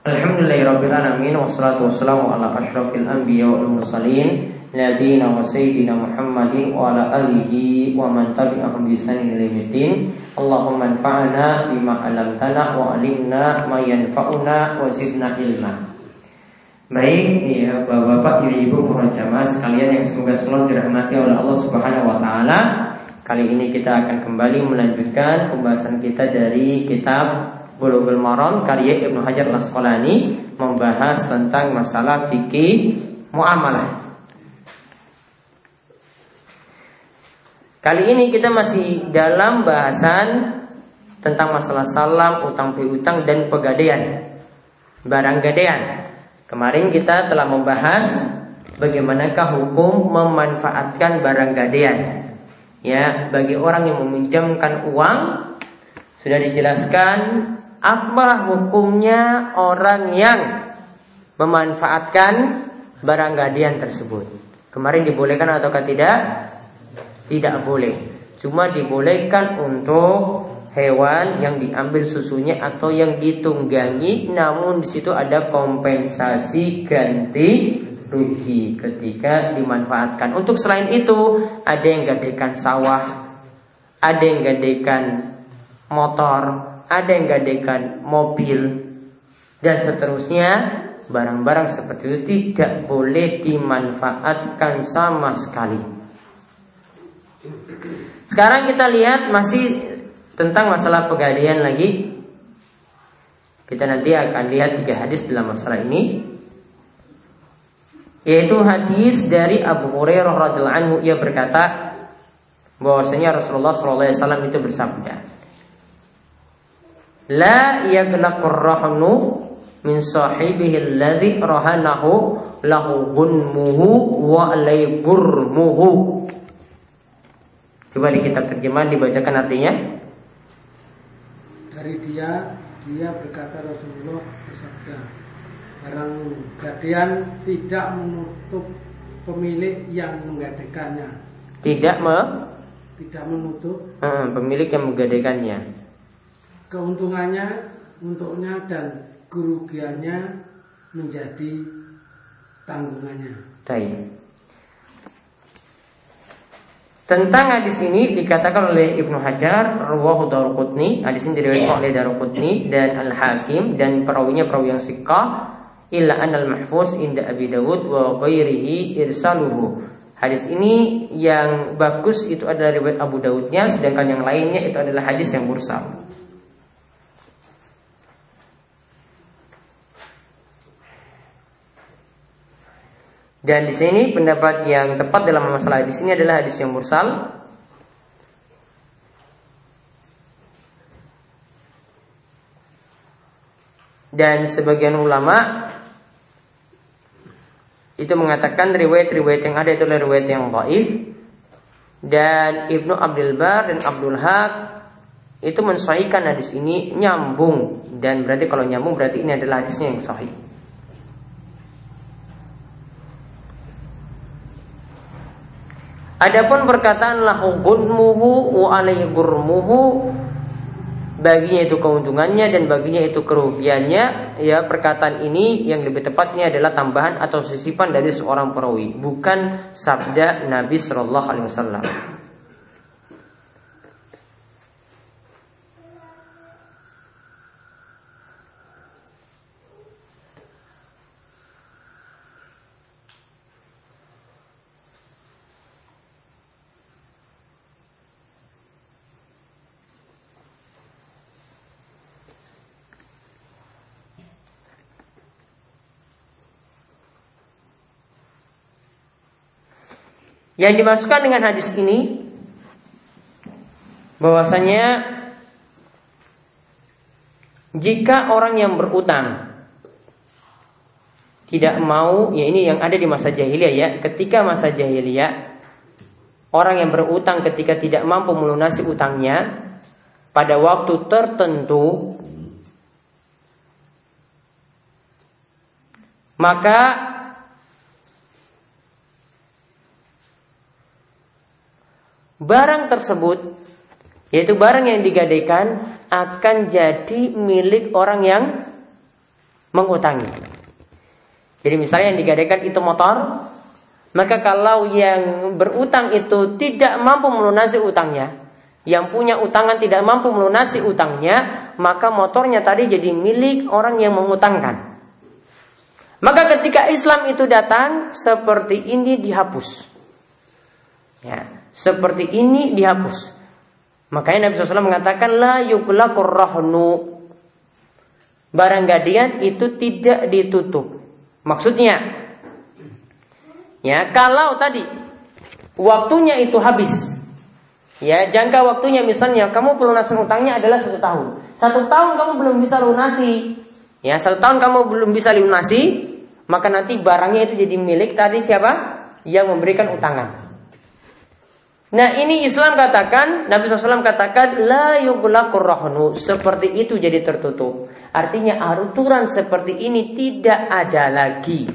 Alhamdulillahirrabbilalamin Wassalatu wassalamu ala ashrafil anbiya mursalin wa sayyidina Muhammadin Wa ala alihi wa man tabi'ahum ilimitin Allahumma anfa'ana bima alamtana Wa alimna ma yanfa'una Wa zidna ilma Baik, ya bapak-bapak, ibu-ibu, jamaah sekalian yang semoga selalu dirahmati oleh Allah Subhanahu wa taala. Kali ini kita akan kembali melanjutkan pembahasan kita dari kitab Bulughul Maram karya Ibnu Hajar Al-Asqalani membahas tentang masalah fikih muamalah. Kali ini kita masih dalam bahasan tentang masalah salam, utang piutang dan pegadaian. Barang gadaian. Kemarin kita telah membahas bagaimanakah hukum memanfaatkan barang gadaian. Ya, bagi orang yang meminjamkan uang sudah dijelaskan apa hukumnya orang yang memanfaatkan barang gadian tersebut? Kemarin dibolehkan atau tidak? Tidak boleh. Cuma dibolehkan untuk hewan yang diambil susunya atau yang ditunggangi, namun di situ ada kompensasi ganti rugi ketika dimanfaatkan. Untuk selain itu, ada yang gadekan sawah, ada yang gadekan motor, ada yang gadekan mobil dan seterusnya barang-barang seperti itu tidak boleh dimanfaatkan sama sekali. Sekarang kita lihat masih tentang masalah pegadaian lagi. Kita nanti akan lihat tiga hadis dalam masalah ini. Yaitu hadis dari Abu Hurairah radhiallahu anhu ia berkata bahwasanya Rasulullah SAW itu bersabda, La yaglaqur rahnu min sahibihi alladhi rahanahu lahu gunmuhu wa gurmuhu. Coba di kitab terjemahan dibacakan artinya. Dari dia, dia berkata Rasulullah bersabda, barang gadian tidak menutup pemilik yang menggadekannya. Tidak me tidak menutup uh, pemilik yang menggadekannya keuntungannya untuknya dan kerugiannya menjadi tanggungannya. Baik. Tentang hadis ini dikatakan oleh Ibnu Hajar, Rawahu Daruqutni, hadis ini diriwayatkan oleh Daruqutni dan Al-Hakim dan perawinya perawi yang illa anal mahfuz inda Abi Dawud wa ghairihi irsaluhu. Hadis ini yang bagus itu adalah riwayat Abu Dawudnya sedangkan yang lainnya itu adalah hadis yang mursal. Dan di sini pendapat yang tepat dalam masalah di sini adalah hadis yang mursal. Dan sebagian ulama itu mengatakan riwayat-riwayat yang ada itu adalah riwayat yang dhaif dan Ibnu Abdul Bar dan Abdul Haq itu mensahihkan hadis ini nyambung dan berarti kalau nyambung berarti ini adalah hadisnya yang sahih. Adapun perkataan lahu gunmuhu wa alaihi baginya itu keuntungannya dan baginya itu kerugiannya ya perkataan ini yang lebih tepatnya adalah tambahan atau sisipan dari seorang perawi bukan sabda Nabi Shallallahu Alaihi Wasallam. Yang dimasukkan dengan hadis ini bahwasanya jika orang yang berutang tidak mau, ya ini yang ada di masa jahiliyah ya, ketika masa jahiliyah orang yang berutang ketika tidak mampu melunasi utangnya pada waktu tertentu maka barang tersebut yaitu barang yang digadaikan akan jadi milik orang yang mengutangi. Jadi misalnya yang digadaikan itu motor, maka kalau yang berutang itu tidak mampu melunasi utangnya, yang punya utangan tidak mampu melunasi utangnya, maka motornya tadi jadi milik orang yang mengutangkan. Maka ketika Islam itu datang, seperti ini dihapus. Ya, seperti ini dihapus. Makanya Nabi SAW mengatakan la yuklakur rahnu. Barang gadian itu tidak ditutup. Maksudnya, ya kalau tadi waktunya itu habis, ya jangka waktunya misalnya kamu pelunasan utangnya adalah satu tahun. Satu tahun kamu belum bisa lunasi, ya satu tahun kamu belum bisa lunasi, maka nanti barangnya itu jadi milik tadi siapa? Yang memberikan utangan. Nah ini Islam katakan, Nabi SAW katakan la rahnu seperti itu jadi tertutup. Artinya aturan seperti ini tidak ada lagi.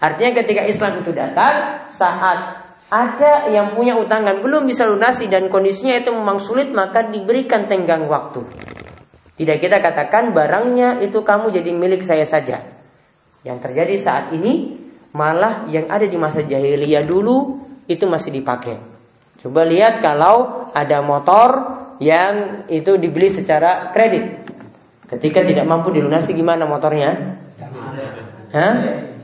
Artinya ketika Islam itu datang saat ada yang punya utangan belum bisa lunasi dan kondisinya itu memang sulit maka diberikan tenggang waktu. Tidak kita katakan barangnya itu kamu jadi milik saya saja. Yang terjadi saat ini malah yang ada di masa jahiliyah dulu itu masih dipakai. Coba lihat kalau ada motor yang itu dibeli secara kredit. Ketika tidak mampu dilunasi gimana motornya? Hah?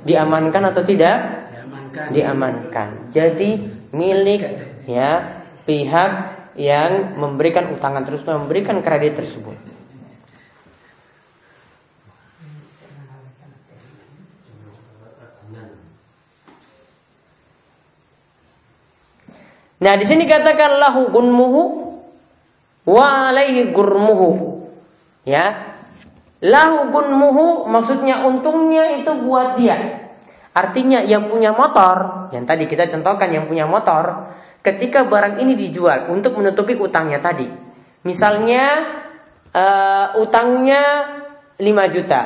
Diamankan atau tidak? Diamankan. Diamankan. Jadi milik ya pihak yang memberikan utangan terus memberikan kredit tersebut. Nah, di sini katakan lahu gunmuhu wa alaihi gurmuhu. Ya. Lahu gunmuhu maksudnya untungnya itu buat dia. Artinya yang punya motor, yang tadi kita contohkan yang punya motor, ketika barang ini dijual untuk menutupi utangnya tadi. Misalnya uh, utangnya 5 juta.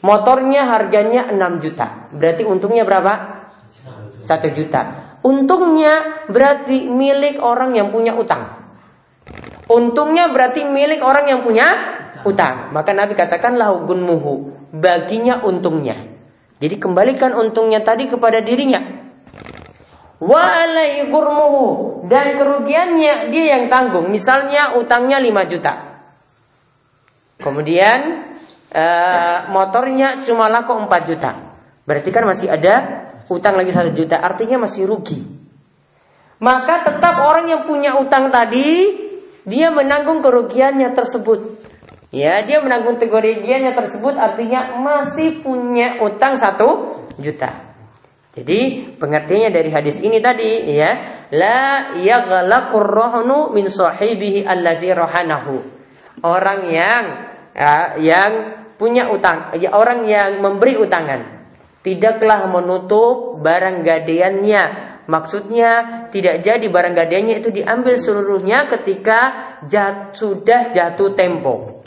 Motornya harganya 6 juta. Berarti untungnya berapa? 1 juta. Untungnya berarti milik orang yang punya utang. Untungnya berarti milik orang yang punya utang. Maka Nabi katakan lahugun muhu. Baginya untungnya. Jadi kembalikan untungnya tadi kepada dirinya. Wa alaihi. Dan kerugiannya dia yang tanggung. Misalnya utangnya 5 juta. Kemudian uh, motornya cuma laku 4 juta. Berarti kan masih ada utang lagi satu juta, artinya masih rugi. Maka tetap orang yang punya utang tadi, dia menanggung kerugiannya tersebut. Ya, dia menanggung kerugiannya tersebut artinya masih punya utang satu juta. Jadi pengertiannya dari hadis ini tadi ya, la yaghlaqur rohnu min sahibihi allazi rohanahu. Orang yang ya, yang punya utang, ya, orang yang memberi utangan tidaklah menutup barang gadaiannya. Maksudnya tidak jadi barang gadaiannya itu diambil seluruhnya ketika jat, sudah jatuh tempo.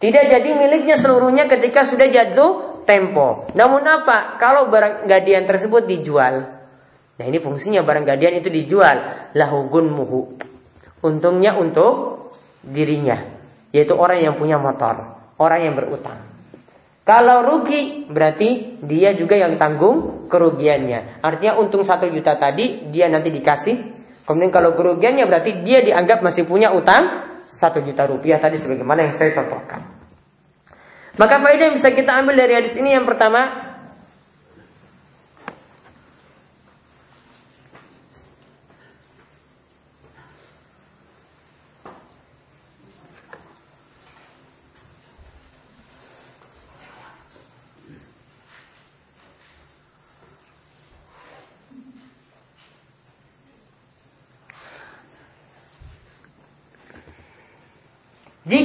Tidak jadi miliknya seluruhnya ketika sudah jatuh tempo. Namun apa? Kalau barang gadaian tersebut dijual. Nah ini fungsinya barang gadaian itu dijual. Lahugun muhu. Untungnya untuk dirinya. Yaitu orang yang punya motor. Orang yang berutang. Kalau rugi berarti dia juga yang tanggung kerugiannya. Artinya untung satu juta tadi dia nanti dikasih. Kemudian kalau kerugiannya berarti dia dianggap masih punya utang satu juta rupiah tadi sebagaimana yang saya contohkan. Maka faedah yang bisa kita ambil dari hadis ini yang pertama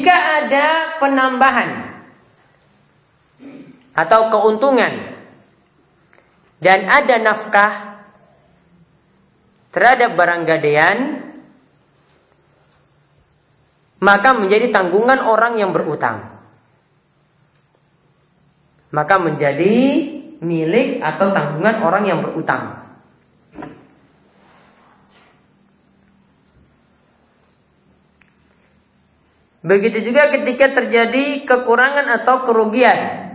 Jika ada penambahan atau keuntungan dan ada nafkah terhadap barang gadaian maka menjadi tanggungan orang yang berutang. Maka menjadi milik atau tanggungan orang yang berutang Begitu juga ketika terjadi kekurangan atau kerugian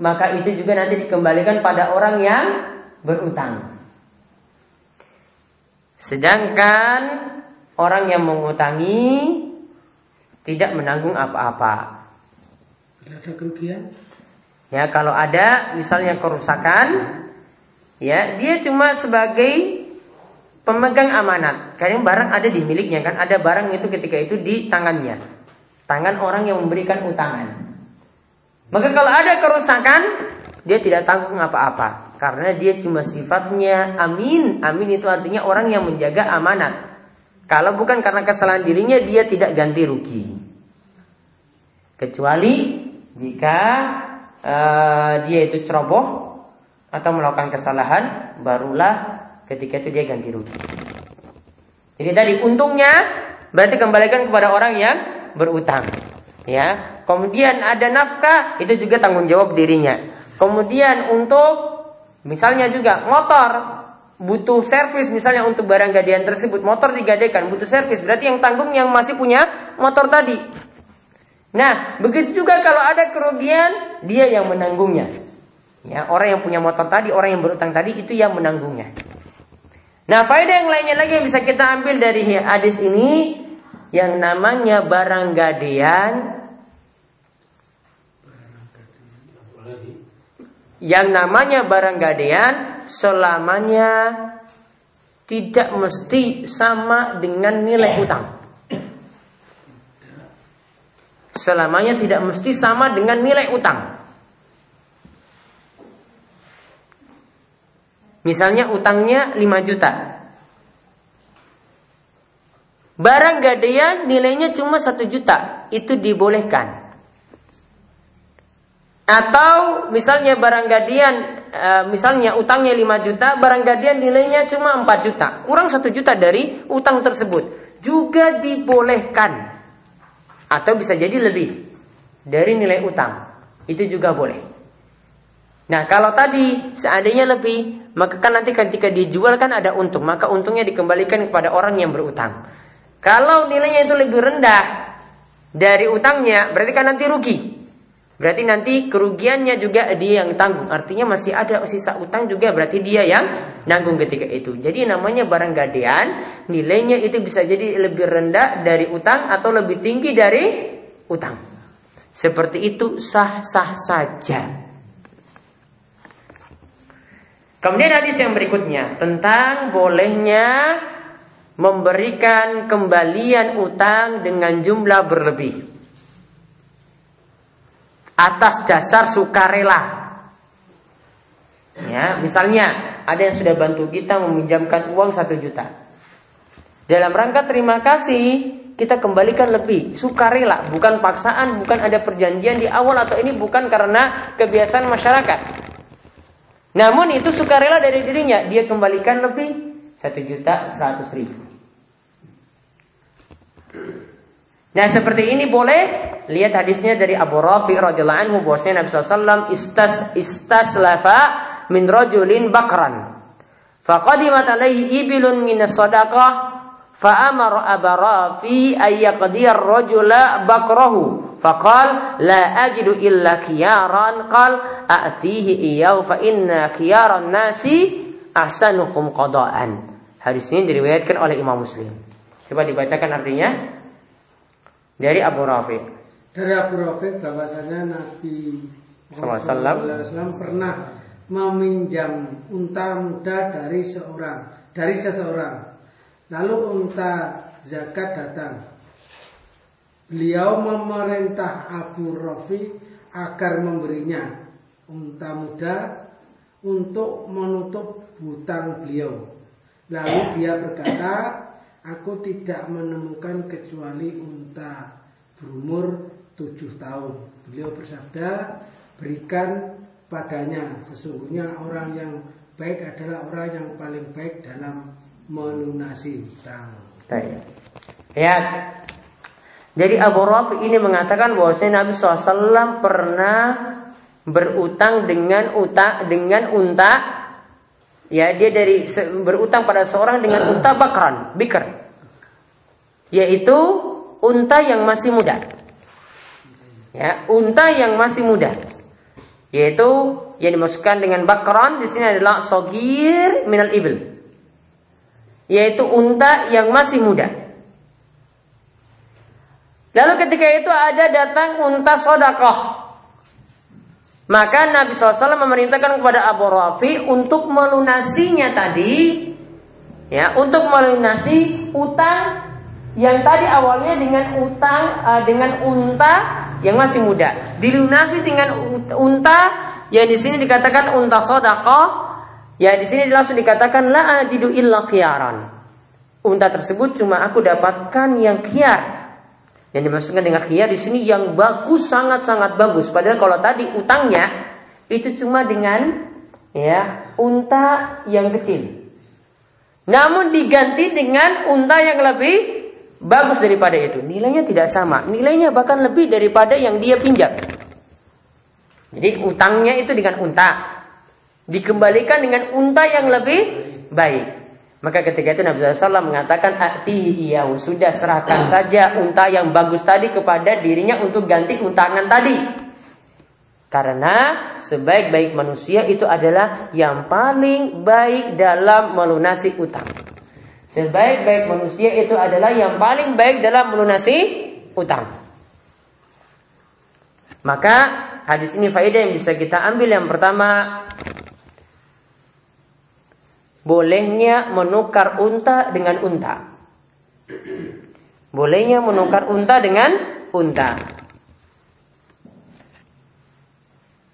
maka itu juga nanti dikembalikan pada orang yang berutang. Sedangkan orang yang mengutangi tidak menanggung apa-apa. Ada kerugian? Ya, kalau ada misalnya kerusakan, ya dia cuma sebagai pemegang amanat. Karena barang ada di miliknya kan, ada barang itu ketika itu di tangannya, tangan orang yang memberikan utangan. Maka kalau ada kerusakan, dia tidak tanggung apa-apa karena dia cuma sifatnya amin. Amin itu artinya orang yang menjaga amanat. Kalau bukan karena kesalahan dirinya, dia tidak ganti rugi. Kecuali jika uh, dia itu ceroboh atau melakukan kesalahan, barulah ketika itu dia ganti rugi. Jadi tadi untungnya berarti kembalikan kepada orang yang berutang. Ya, kemudian ada nafkah itu juga tanggung jawab dirinya. Kemudian untuk misalnya juga motor. Butuh servis misalnya untuk barang gadaian tersebut. Motor digadaikan butuh servis. Berarti yang tanggung yang masih punya motor tadi. Nah begitu juga kalau ada kerugian dia yang menanggungnya. Ya orang yang punya motor tadi orang yang berutang tadi itu yang menanggungnya. Nah faedah yang lainnya lagi yang bisa kita ambil dari hadis ini yang namanya barang gadaian yang namanya barang gadaian selamanya tidak mesti sama dengan nilai utang. Selamanya tidak mesti sama dengan nilai utang. Misalnya utangnya 5 juta. Barang gadaian nilainya cuma 1 juta. Itu dibolehkan. Atau misalnya barang gadaian Eh, misalnya utangnya 5 juta, barang gadian nilainya cuma 4 juta, kurang 1 juta dari utang tersebut. Juga dibolehkan. Atau bisa jadi lebih dari nilai utang. Itu juga boleh. Nah, kalau tadi seandainya lebih, maka kan nanti ketika dijual kan ada untung, maka untungnya dikembalikan kepada orang yang berutang. Kalau nilainya itu lebih rendah dari utangnya, berarti kan nanti rugi. Berarti nanti kerugiannya juga dia yang tanggung. Artinya masih ada sisa utang juga berarti dia yang nanggung ketika itu. Jadi namanya barang gadean, nilainya itu bisa jadi lebih rendah dari utang atau lebih tinggi dari utang. Seperti itu sah-sah saja. Kemudian hadis yang berikutnya tentang bolehnya memberikan kembalian utang dengan jumlah berlebih atas dasar sukarela. Ya, misalnya ada yang sudah bantu kita meminjamkan uang satu juta. Dalam rangka terima kasih, kita kembalikan lebih sukarela, bukan paksaan, bukan ada perjanjian di awal atau ini bukan karena kebiasaan masyarakat. Namun itu sukarela dari dirinya, dia kembalikan lebih satu juta seratus ribu. Nah seperti ini boleh lihat hadisnya dari Abu Rafi radhiyallahu anhu bahwasanya Nabi SAW istas istaslafa min rajulin bakran. Faqadimat alaihi ibilun min sadaqah fa amara Abu Rafi ay yaqdiya ar-rajula bakrahu faqal la ajidu illa khiyaran qal a'tihi iyahu fa inna khiyaran nasi ahsanuhum qada'an. Hadis ini diriwayatkan oleh Imam Muslim. Coba dibacakan artinya dari Abu Rafi. Dari Abu Rafi bahwasanya Nabi Muhammad pernah meminjam unta muda dari seorang dari seseorang. Lalu unta zakat datang. Beliau memerintah Abu Rafi agar memberinya unta muda untuk menutup hutang beliau. Lalu dia berkata, Aku tidak menemukan kecuali unta berumur tujuh tahun. Beliau bersabda, berikan padanya. Sesungguhnya orang yang baik adalah orang yang paling baik dalam melunasi hutang. Ya, jadi Abu Rafi ini mengatakan bahwa Nabi SAW pernah berutang dengan utang dengan unta Ya, dia dari berutang pada seorang dengan unta bakran, bikr. Yaitu unta yang masih muda. Ya, unta yang masih muda. Yaitu yang dimasukkan dengan bakron di sini adalah sogir minal ibil. Yaitu unta yang masih muda. Lalu ketika itu ada datang unta sodakoh. Maka Nabi SAW memerintahkan kepada Abu Rafi untuk melunasinya tadi. Ya, untuk melunasi utang yang tadi awalnya dengan utang uh, dengan unta yang masih muda. Dilunasi dengan unta yang di sini dikatakan unta sodako ya di sini langsung dikatakan la ajidu illa unta tersebut cuma aku dapatkan yang khiar yang dimaksudkan dengan khiyar di sini yang bagus sangat sangat bagus padahal kalau tadi utangnya itu cuma dengan ya unta yang kecil namun diganti dengan unta yang lebih bagus daripada itu. Nilainya tidak sama. Nilainya bahkan lebih daripada yang dia pinjam. Jadi utangnya itu dengan unta. Dikembalikan dengan unta yang lebih baik. Maka ketika itu Nabi SAW mengatakan iya sudah serahkan saja unta yang bagus tadi kepada dirinya untuk ganti untangan tadi. Karena sebaik-baik manusia itu adalah yang paling baik dalam melunasi utang. Sebaik-baik manusia itu adalah yang paling baik dalam melunasi utang. Maka hadis ini faedah yang bisa kita ambil yang pertama bolehnya menukar unta dengan unta. Bolehnya menukar unta dengan unta.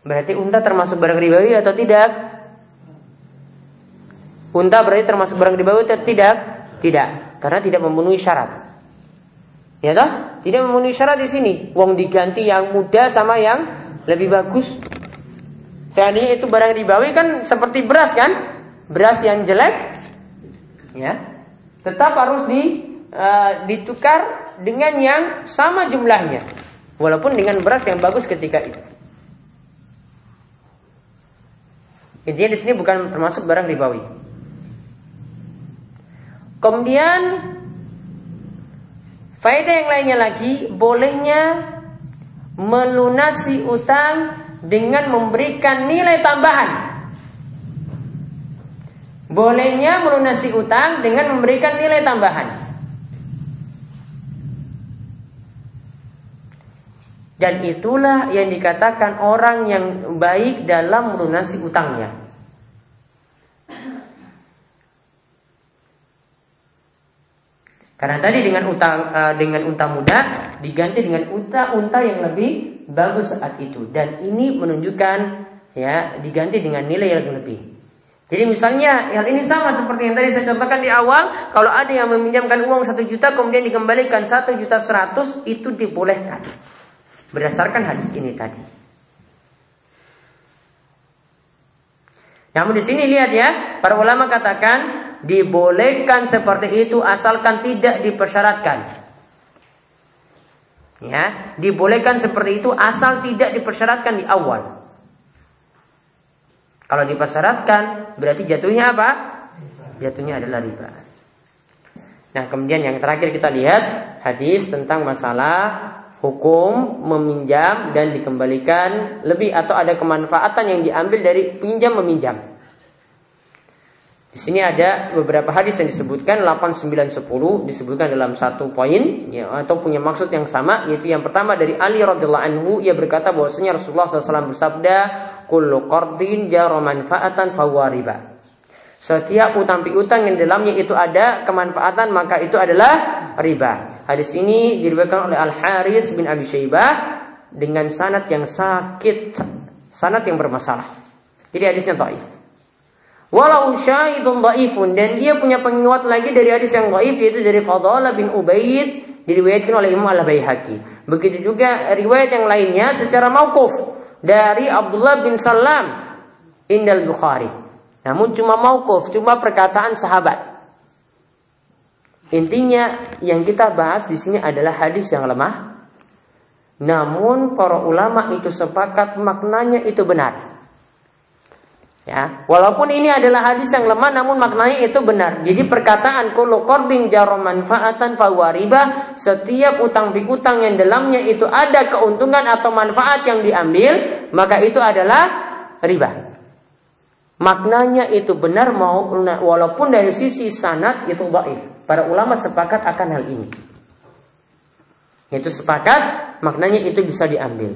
Berarti unta termasuk barang ribawi atau tidak? Unta berarti termasuk barang dibawa atau tidak? Tidak, karena tidak memenuhi syarat. Ya toh? Tidak memenuhi syarat di sini. Wong diganti yang muda sama yang lebih bagus. Seandainya itu barang dibawa kan seperti beras kan? Beras yang jelek, ya, tetap harus di uh, ditukar dengan yang sama jumlahnya, walaupun dengan beras yang bagus ketika itu. Intinya di sini bukan termasuk barang ribawi. Kemudian faedah yang lainnya lagi bolehnya melunasi utang dengan memberikan nilai tambahan. Bolehnya melunasi utang dengan memberikan nilai tambahan. Dan itulah yang dikatakan orang yang baik dalam melunasi utangnya. Karena tadi dengan unta uh, dengan unta muda diganti dengan unta-unta yang lebih bagus saat itu dan ini menunjukkan ya diganti dengan nilai yang lebih. Jadi misalnya hal ini sama seperti yang tadi saya contohkan di awal, kalau ada yang meminjamkan uang satu juta kemudian dikembalikan satu juta seratus itu dibolehkan berdasarkan hadis ini tadi. Namun di sini lihat ya, para ulama katakan dibolehkan seperti itu asalkan tidak dipersyaratkan. Ya, dibolehkan seperti itu asal tidak dipersyaratkan di awal. Kalau dipersyaratkan berarti jatuhnya apa? Jatuhnya adalah riba. Nah, kemudian yang terakhir kita lihat hadis tentang masalah hukum meminjam dan dikembalikan lebih atau ada kemanfaatan yang diambil dari pinjam meminjam. Di sini ada beberapa hadis yang disebutkan 8, 9, 10 disebutkan dalam satu poin ya, atau punya maksud yang sama yaitu yang pertama dari Ali radhiyallahu anhu ia berkata bahwasanya Rasulullah SAW bersabda kullu qardin jaro manfaatan riba. Setiap utang piutang yang dalamnya itu ada kemanfaatan maka itu adalah riba. Hadis ini diriwayatkan oleh Al Haris bin Abi Syaibah dengan sanad yang sakit, sanad yang bermasalah. Jadi hadisnya taif. Walau syahidun dhaifun dan dia punya penguat lagi dari hadis yang dhaif yaitu dari Fadalah bin Ubaid diriwayatkan oleh Imam Al-Baihaqi. Begitu juga riwayat yang lainnya secara mauquf dari Abdullah bin Salam Indal Bukhari. Namun cuma mauquf, cuma perkataan sahabat. Intinya yang kita bahas di sini adalah hadis yang lemah. Namun para ulama itu sepakat maknanya itu benar. Ya, walaupun ini adalah hadis yang lemah namun maknanya itu benar. Jadi perkataan kullu qardin jaro manfaatan fahuwa setiap utang piutang yang dalamnya itu ada keuntungan atau manfaat yang diambil, maka itu adalah riba. Maknanya itu benar mau walaupun dari sisi sanad itu baik. Para ulama sepakat akan hal ini. Itu sepakat maknanya itu bisa diambil.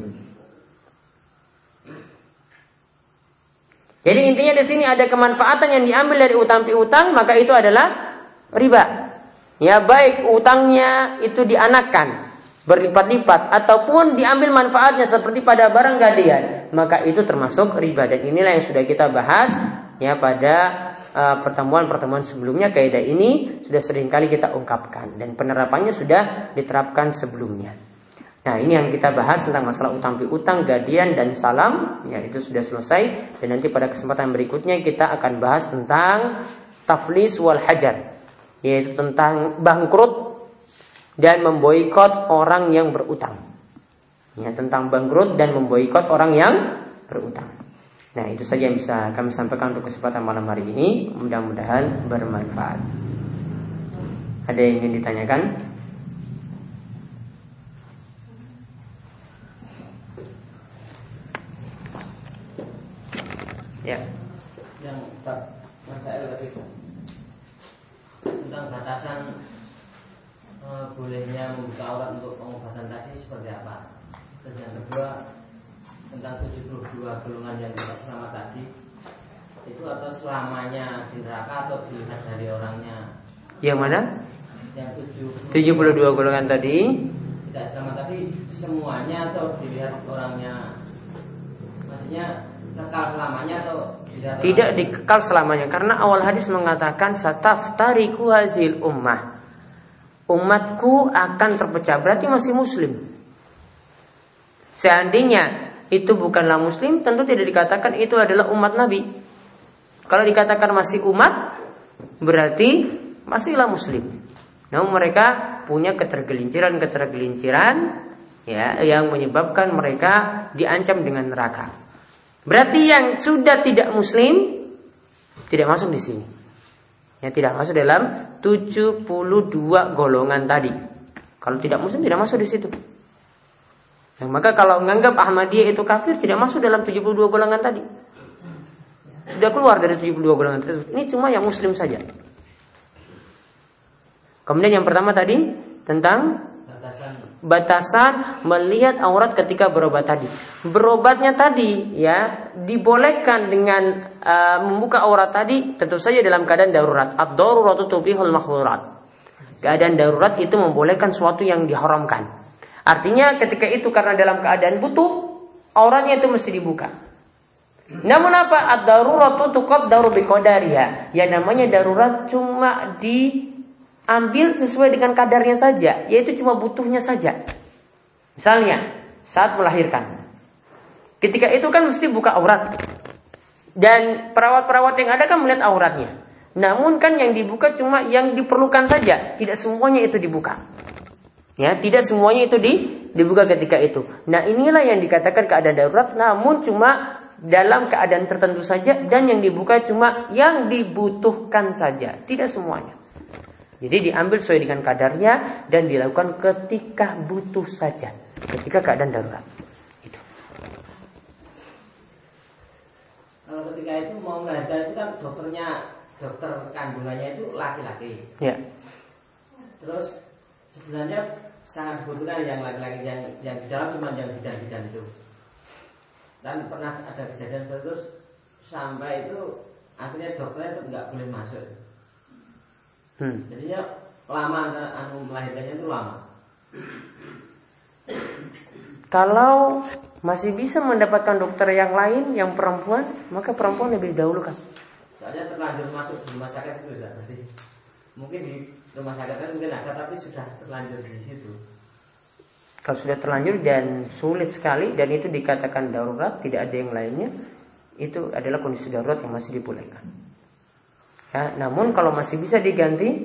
Jadi intinya di sini ada kemanfaatan yang diambil dari utang piutang maka itu adalah riba. Ya baik utangnya itu dianakkan berlipat-lipat ataupun diambil manfaatnya seperti pada barang gadian maka itu termasuk riba dan inilah yang sudah kita bahas ya pada uh, pertemuan-pertemuan sebelumnya kaidah ini sudah sering kali kita ungkapkan dan penerapannya sudah diterapkan sebelumnya. Nah ini yang kita bahas tentang masalah utang piutang, gadian dan salam ya itu sudah selesai dan nanti pada kesempatan berikutnya kita akan bahas tentang taflis wal hajar yaitu tentang bangkrut dan memboikot orang yang berutang. Ya, tentang bangkrut dan memboikot orang yang berutang. Nah, itu saja yang bisa kami sampaikan untuk kesempatan malam hari ini. Mudah-mudahan bermanfaat. Ada yang ingin ditanyakan? Ya. Yang masalah tadi tentang batasan Eh, bolehnya membuka aurat untuk pengobatan tadi seperti apa? Terus yang kedua tentang 72 golongan yang tidak selamat tadi itu atau selamanya di neraka atau dilihat dari orangnya? Yang mana? Yang 72 golongan tadi tidak selamat tadi semuanya atau dilihat orangnya? Maksudnya kekal selamanya atau tidak dikekal selamanya karena awal hadis mengatakan sataftariku hazil ummah. Umatku akan terpecah. Berarti masih muslim. Seandainya itu bukanlah muslim tentu tidak dikatakan itu adalah umat nabi. Kalau dikatakan masih umat berarti masihlah muslim. Namun mereka punya ketergelinciran-ketergelinciran ya yang menyebabkan mereka diancam dengan neraka berarti yang sudah tidak muslim tidak masuk di sini yang tidak masuk dalam 72 golongan tadi. Kalau tidak muslim tidak masuk di situ. Yang maka kalau menganggap Ahmadiyah itu kafir tidak masuk dalam 72 golongan tadi. Sudah keluar dari 72 golongan tersebut. Ini cuma yang muslim saja. Kemudian yang pertama tadi tentang batasan melihat aurat ketika berobat tadi. Berobatnya tadi ya dibolehkan dengan uh, membuka aurat tadi tentu saja dalam keadaan darurat. Ad-daruratu tubihul makhlurat. Keadaan darurat itu membolehkan suatu yang diharamkan. Artinya ketika itu karena dalam keadaan butuh auratnya itu mesti dibuka. Namun apa? Ad-daruratu tuqaddaru biqadariha. Ya namanya darurat cuma di ambil sesuai dengan kadarnya saja, yaitu cuma butuhnya saja. Misalnya, saat melahirkan. Ketika itu kan mesti buka aurat. Dan perawat-perawat yang ada kan melihat auratnya. Namun kan yang dibuka cuma yang diperlukan saja, tidak semuanya itu dibuka. Ya, tidak semuanya itu di, dibuka ketika itu. Nah, inilah yang dikatakan keadaan darurat namun cuma dalam keadaan tertentu saja dan yang dibuka cuma yang dibutuhkan saja, tidak semuanya. Jadi diambil sesuai dengan kadarnya dan dilakukan ketika butuh saja, ketika keadaan darurat. Itu. Kalau ketika itu mau melahirkan itu kan dokternya dokter kandungannya itu laki-laki. Ya. Terus sebenarnya sangat dibutuhkan yang laki-laki yang yang di dalam cuma yang bidan-bidan itu. Dan pernah ada kejadian terus sampai itu akhirnya dokternya itu nggak boleh masuk. Hmm. Jadinya lama anu melahirkannya itu lama. Kalau masih bisa mendapatkan dokter yang lain yang perempuan, maka perempuan lebih dahulu kan. Soalnya terlanjur masuk di rumah sakit itu sudah berarti mungkin di rumah sakit kan mungkin ada tapi sudah terlanjur di situ. Kalau sudah terlanjur dan sulit sekali dan itu dikatakan darurat, tidak ada yang lainnya, itu adalah kondisi darurat yang masih dibolehkan. Ya, namun kalau masih bisa diganti,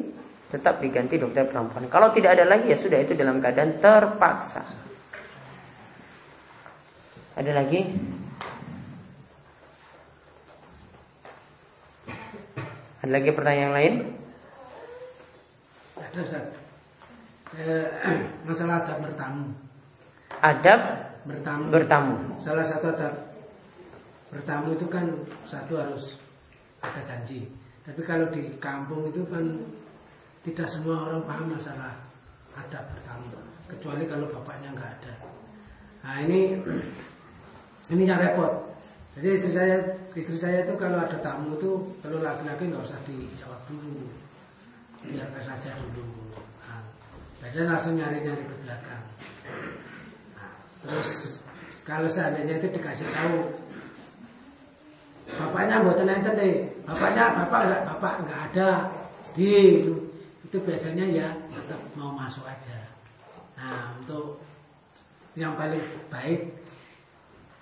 tetap diganti dokter perempuan. Kalau tidak ada lagi ya sudah itu dalam keadaan terpaksa. Ada lagi? Ada lagi pertanyaan lain? Ada Ustaz. Eh, masalah adab bertamu. Adab bertamu. Bertamu. Salah satu adab bertamu itu kan satu harus ada janji. Tapi kalau di kampung itu kan tidak semua orang paham masalah adab bertamu, kecuali kalau bapaknya nggak ada. Nah ini ini yang repot. Jadi istri saya istri saya itu kalau ada tamu itu kalau laki-laki nggak usah dijawab dulu, biarkan saja dulu. Nah, biasanya langsung nyari-nyari ke belakang. Nah, terus kalau seandainya itu dikasih tahu bapaknya buat nanti deh, bapaknya bapak nggak bapak nggak ada di itu biasanya ya tetap mau masuk aja. Nah untuk yang paling baik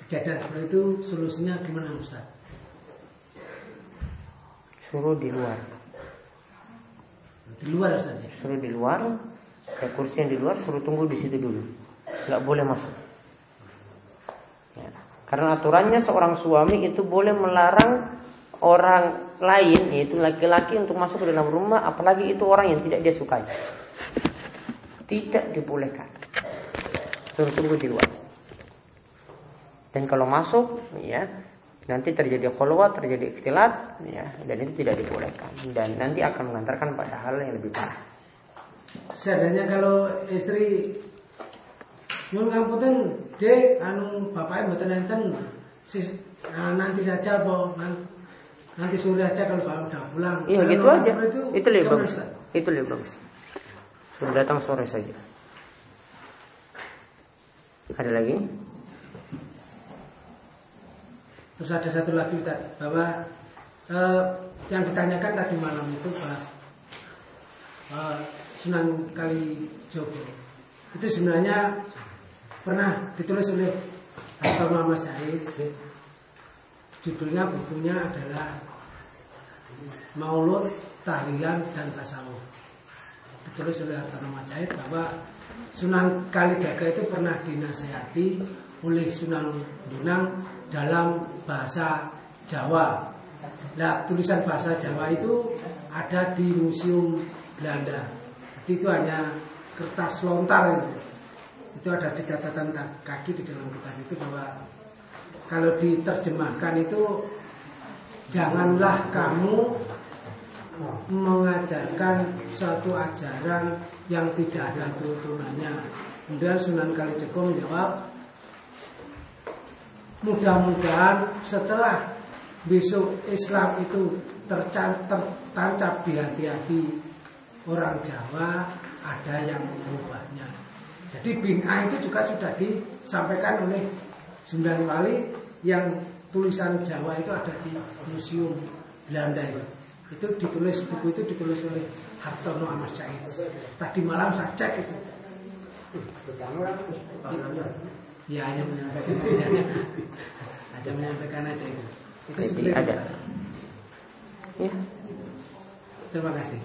kejadian seperti itu solusinya gimana Ustaz? Suruh di luar. Di luar Ustaz ya? Suruh di luar. Ke kursi yang di luar suruh tunggu di situ dulu. Nggak boleh masuk. Ya. Karena aturannya seorang suami itu boleh melarang orang lain yaitu laki-laki untuk masuk ke dalam rumah apalagi itu orang yang tidak dia sukai. Tidak dibolehkan. Tunggu di luar. Dan kalau masuk, ya nanti terjadi khulwat, terjadi ikhtilat, ya dan itu tidak dibolehkan dan nanti akan mengantarkan pada hal yang lebih parah. Seandainya kalau istri Nyun ngapunten, Dek, anu bapaknya mboten enten sis, nah, nanti saja po nanti sore aja kalau bapak udah pulang. Iya gitu aja. Itu, Itu lebih bagus. Itu lebih bagus. Suruh datang sore saja. Ada lagi? Terus ada satu lagi Ustaz, bahwa eh, yang ditanyakan tadi malam itu Pak eh, Sunan Kalijogo itu sebenarnya pernah ditulis oleh Dr. Muhammad Syahid judulnya bukunya adalah Maulud, Tahlilan dan Tasawuf ditulis oleh Dr. Muhammad Syahid bahwa Sunan Kalijaga itu pernah dinasehati oleh Sunan Bonang dalam bahasa Jawa. Nah, tulisan bahasa Jawa itu ada di Museum Belanda. Itu hanya kertas lontar itu. Itu ada di catatan kaki di dalam kitab itu bahwa kalau diterjemahkan itu janganlah kamu mengajarkan suatu ajaran yang tidak ada turunannya. Kemudian Sunan Kalijogo menjawab, mudah-mudahan setelah besok Islam itu tertancap di hati-hati orang Jawa ada yang mengubahnya. Jadi bin'ah itu juga sudah disampaikan oleh Sembilan Wali yang tulisan Jawa itu ada di Museum Belanda itu. Itu ditulis buku itu ditulis oleh Hartono Ahmad Syahid. Tadi malam saya cek itu. Ya hanya menyampaikan aja. Hanya menyampaikan aja itu. Itu sebenarnya. ada. Ya. Terima kasih.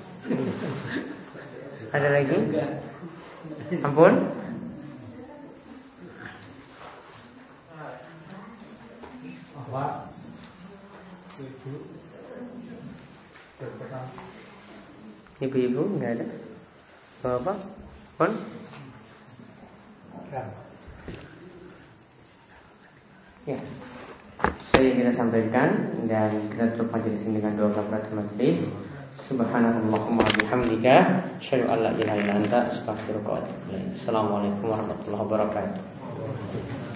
Ada lagi? Ampun. Bahwa ibu berperan Ibu-ibu nggak ada. Bapak, pun dan Ya. Saya kita sampaikan dan kita tutup majelis ini dengan doa kafaratul majelis. Subhanallahumma bihamdika asyhadu an la ilaha illa anta astaghfiruka wa atubu ilaik. Assalamualaikum warahmatullahi wabarakatuh.